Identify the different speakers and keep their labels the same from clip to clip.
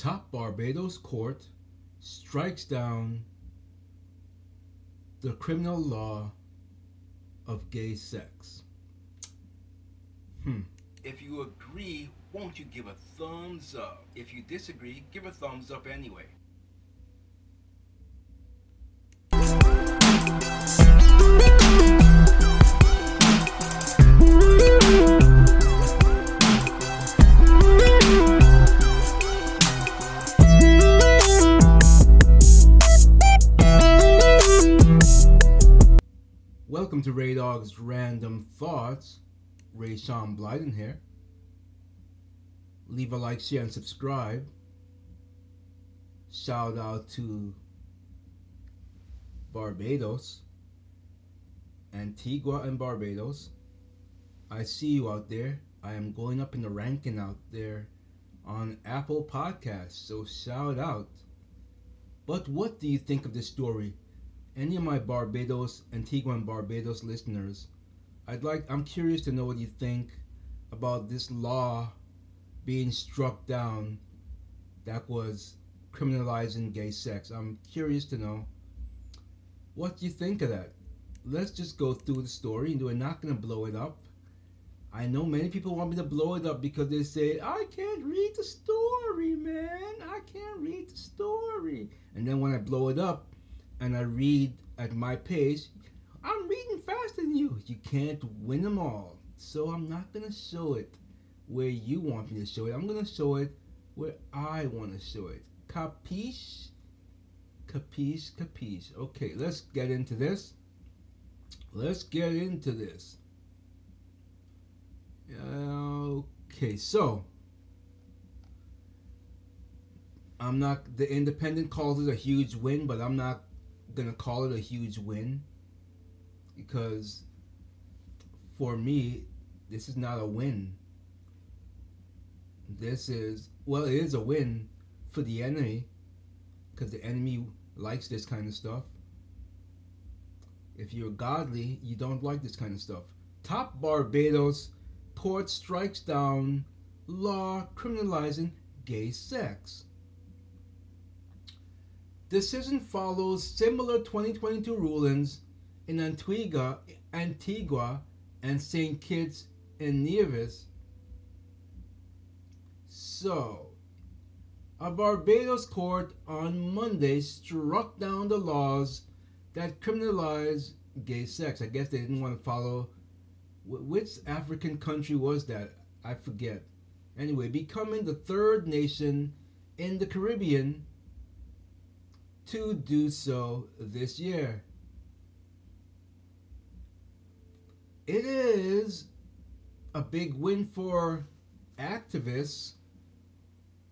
Speaker 1: top Barbados court strikes down the criminal law of gay sex. Hmm.
Speaker 2: If you agree, won't you give a thumbs up? If you disagree, give a thumbs up anyway.
Speaker 1: Dog's Random Thoughts. Ray Sean Blyden here. Leave a like, share, and subscribe. Shout out to Barbados, Antigua, and Barbados. I see you out there. I am going up in the ranking out there on Apple Podcasts, so shout out. But what do you think of this story? Any of my Barbados, Antigua and Barbados listeners, I'd like I'm curious to know what you think about this law being struck down that was criminalizing gay sex. I'm curious to know what you think of that. Let's just go through the story and we're not gonna blow it up. I know many people want me to blow it up because they say, I can't read the story, man. I can't read the story. And then when I blow it up, and I read at my pace, I'm reading faster than you. You can't win them all. So I'm not going to show it where you want me to show it. I'm going to show it where I want to show it. Capiche? Capiche, capiche. Okay, let's get into this. Let's get into this. Okay, so I'm not the independent calls it a huge win, but I'm not gonna call it a huge win because for me, this is not a win. This is well, it is a win for the enemy because the enemy likes this kind of stuff. If you're godly, you don't like this kind of stuff. Top Barbados court strikes down law criminalizing gay sex. Decision follows similar 2022 rulings in Antigua, Antigua and St. Kitts and Nevis. So, a Barbados court on Monday struck down the laws that criminalize gay sex. I guess they didn't want to follow. Which African country was that? I forget. Anyway, becoming the third nation in the Caribbean to do so this year. It is a big win for activists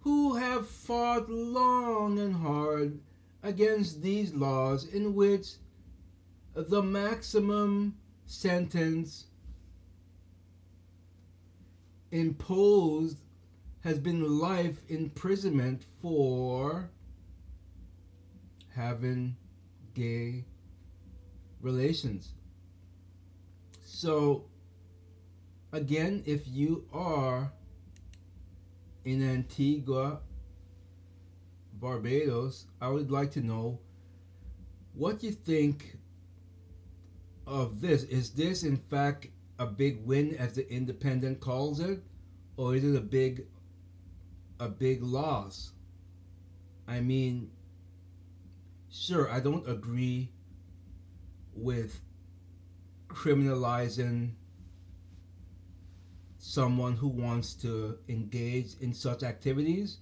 Speaker 1: who have fought long and hard against these laws in which the maximum sentence imposed has been life imprisonment for having gay relations. So, again, if you are in Antigua, Barbados, I would like to know what you think of this. Is this, in fact, a big win, as the Independent calls it, or is it a big, a big loss? I mean, sure, I don't agree with criminalizing someone who wants to engage in such activities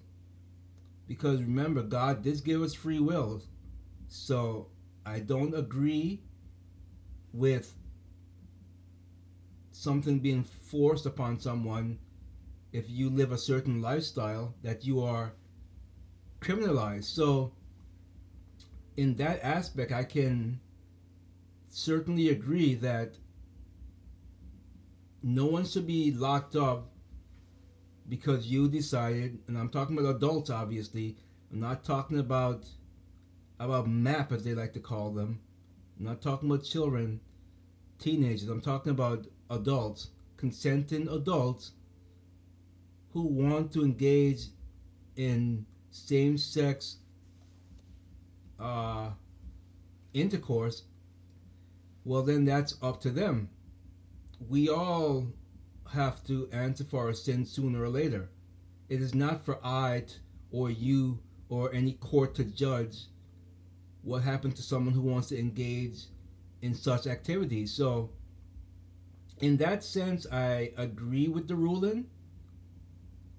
Speaker 1: because remember God did give us free will. So I don't agree with something being forced upon someone if you live a certain lifestyle that you are criminalized. So in that aspect, I can certainly agree that no one should be locked up because you decided, and I'm talking about adults, obviously. I'm not talking about about MAP as they like to call them. I'm not talking about children, teenagers. I'm talking about adults, consenting adults who want to engage in same sex uh, intercourse, well, then that's up to them. We all have to answer for our sins sooner or later. It is not for I or you or any court to judge what happened to someone who wants to engage in such activities. So, in that sense, I agree with the ruling,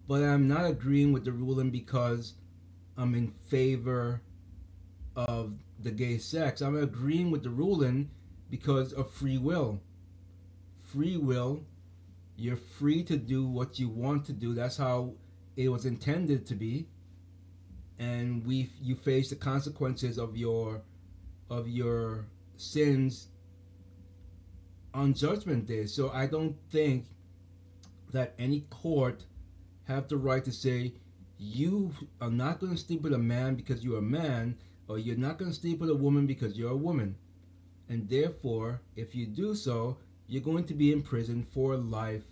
Speaker 1: but I'm not agreeing with the ruling because I'm in favor of the gay sex. I'm agreeing with the ruling because of free will. Free will, you're free to do what you want to do. That's how it was intended to be. And we you face the consequences of your of your sins on judgment day. So I don't think that any court have the right to say you are not going to sleep with a man because you're a man or you're not going to sleep with a woman because you're a woman. And therefore, if you do so, you're going to be in prison for life.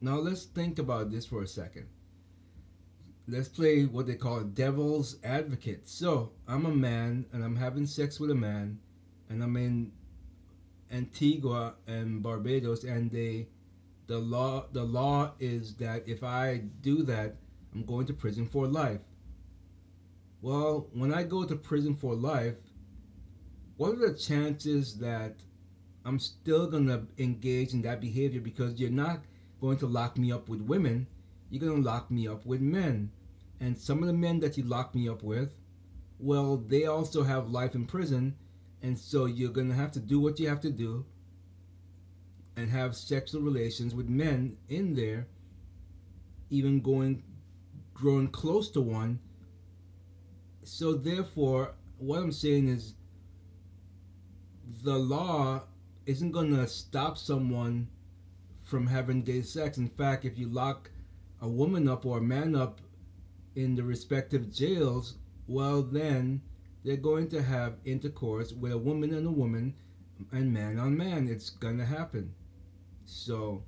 Speaker 1: Now let's think about this for a second. Let's play what they call a devil's advocate. So, I'm a man and I'm having sex with a man and I'm in Antigua and Barbados and they the law the law is that if I do that, I'm going to prison for life. Well, when I go to prison for life, what are the chances that I'm still going to engage in that behavior because you're not going to lock me up with women, you're going to lock me up with men. And some of the men that you lock me up with, well, they also have life in prison, and so you're going to have to do what you have to do and have sexual relations with men in there, even going growing close to one so therefore, what I'm saying is the law isn't going to stop someone from having gay sex. In fact, if you lock a woman up or a man up in the respective jails, well, then they're going to have intercourse with a woman and a woman and man on man. It's going to happen. So,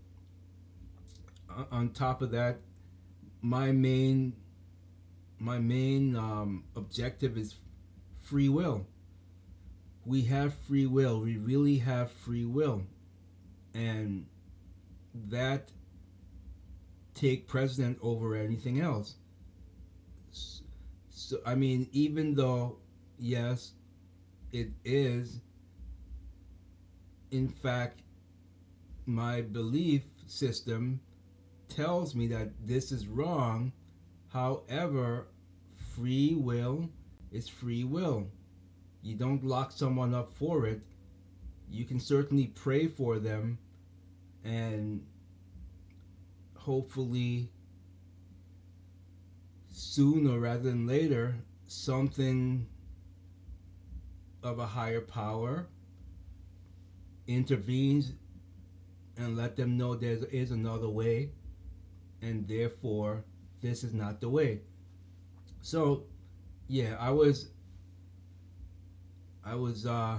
Speaker 1: on top of that, my main my main um, objective is free will. We have free will. We really have free will, and that take precedent over anything else. So I mean, even though yes, it is in fact my belief system tells me that this is wrong. However, free will is free will. You don't lock someone up for it. You can certainly pray for them and hopefully sooner rather than later something of a higher power intervenes and let them know there is another way and therefore this is not the way so, yeah, I was, I was uh,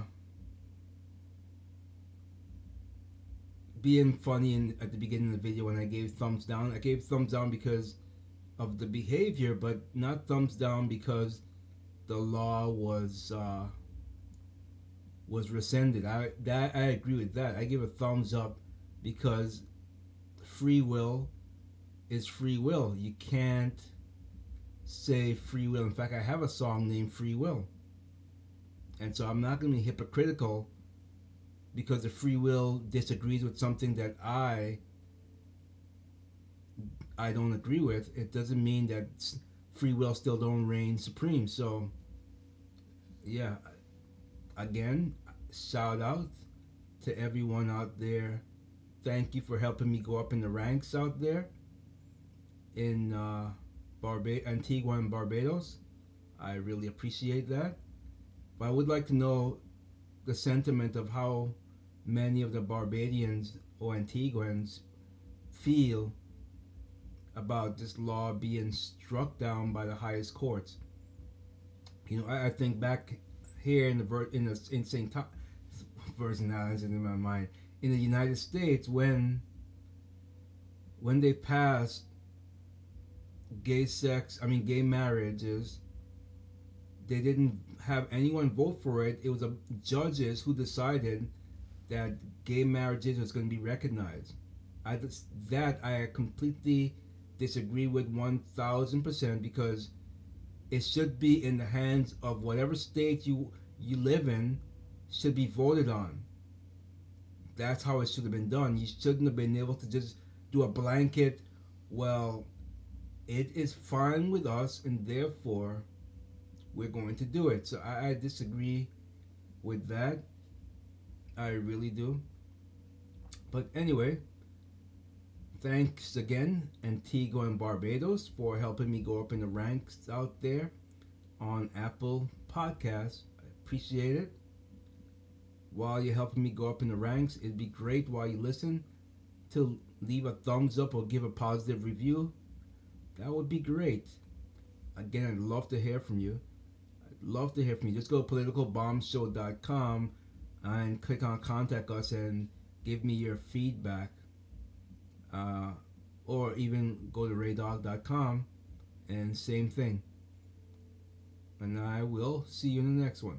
Speaker 1: being funny in, at the beginning of the video when I gave thumbs down. I gave thumbs down because of the behavior, but not thumbs down because the law was uh, was rescinded. I that I agree with that. I give a thumbs up because free will is free will. You can't say free will. In fact, I have a song named Free Will. And so I'm not going to be hypocritical because the free will disagrees with something that I I don't agree with. It doesn't mean that free will still don't reign supreme. So yeah, again, shout out to everyone out there. Thank you for helping me go up in the ranks out there in uh, Barba- Antigua and Barbados. I really appreciate that. But I would like to know the sentiment of how many of the Barbadians or Antiguans feel about this law being struck down by the highest courts. You know, I, I think back here in the in the in St. Thomas, Virgin Islands in my mind in the United States when when they passed gay sex, I mean, gay marriages. They didn't have anyone vote for it. It was a judges who decided that gay marriages was going to be recognized. I that I completely disagree with one thousand percent because it should be in the hands of whatever state you you live in should be voted on. That's how it should have been done. You shouldn't have been able to just do a blanket. Well, it is fine with us, and therefore we're going to do it. So I, I disagree with that. I really do. But anyway, thanks again, Antigua and Barbados, for helping me go up in the ranks out there on Apple Podcasts. I appreciate it. While you're helping me go up in the ranks, it'd be great while you listen to leave a thumbs up or give a positive review. That would be great. Again, I'd love to hear from you. I'd love to hear from you. Just go to politicalbombshow.com and click on contact us and give me your feedback. Uh, or even go to rehdogg.com and same thing. And I will see you in the next one.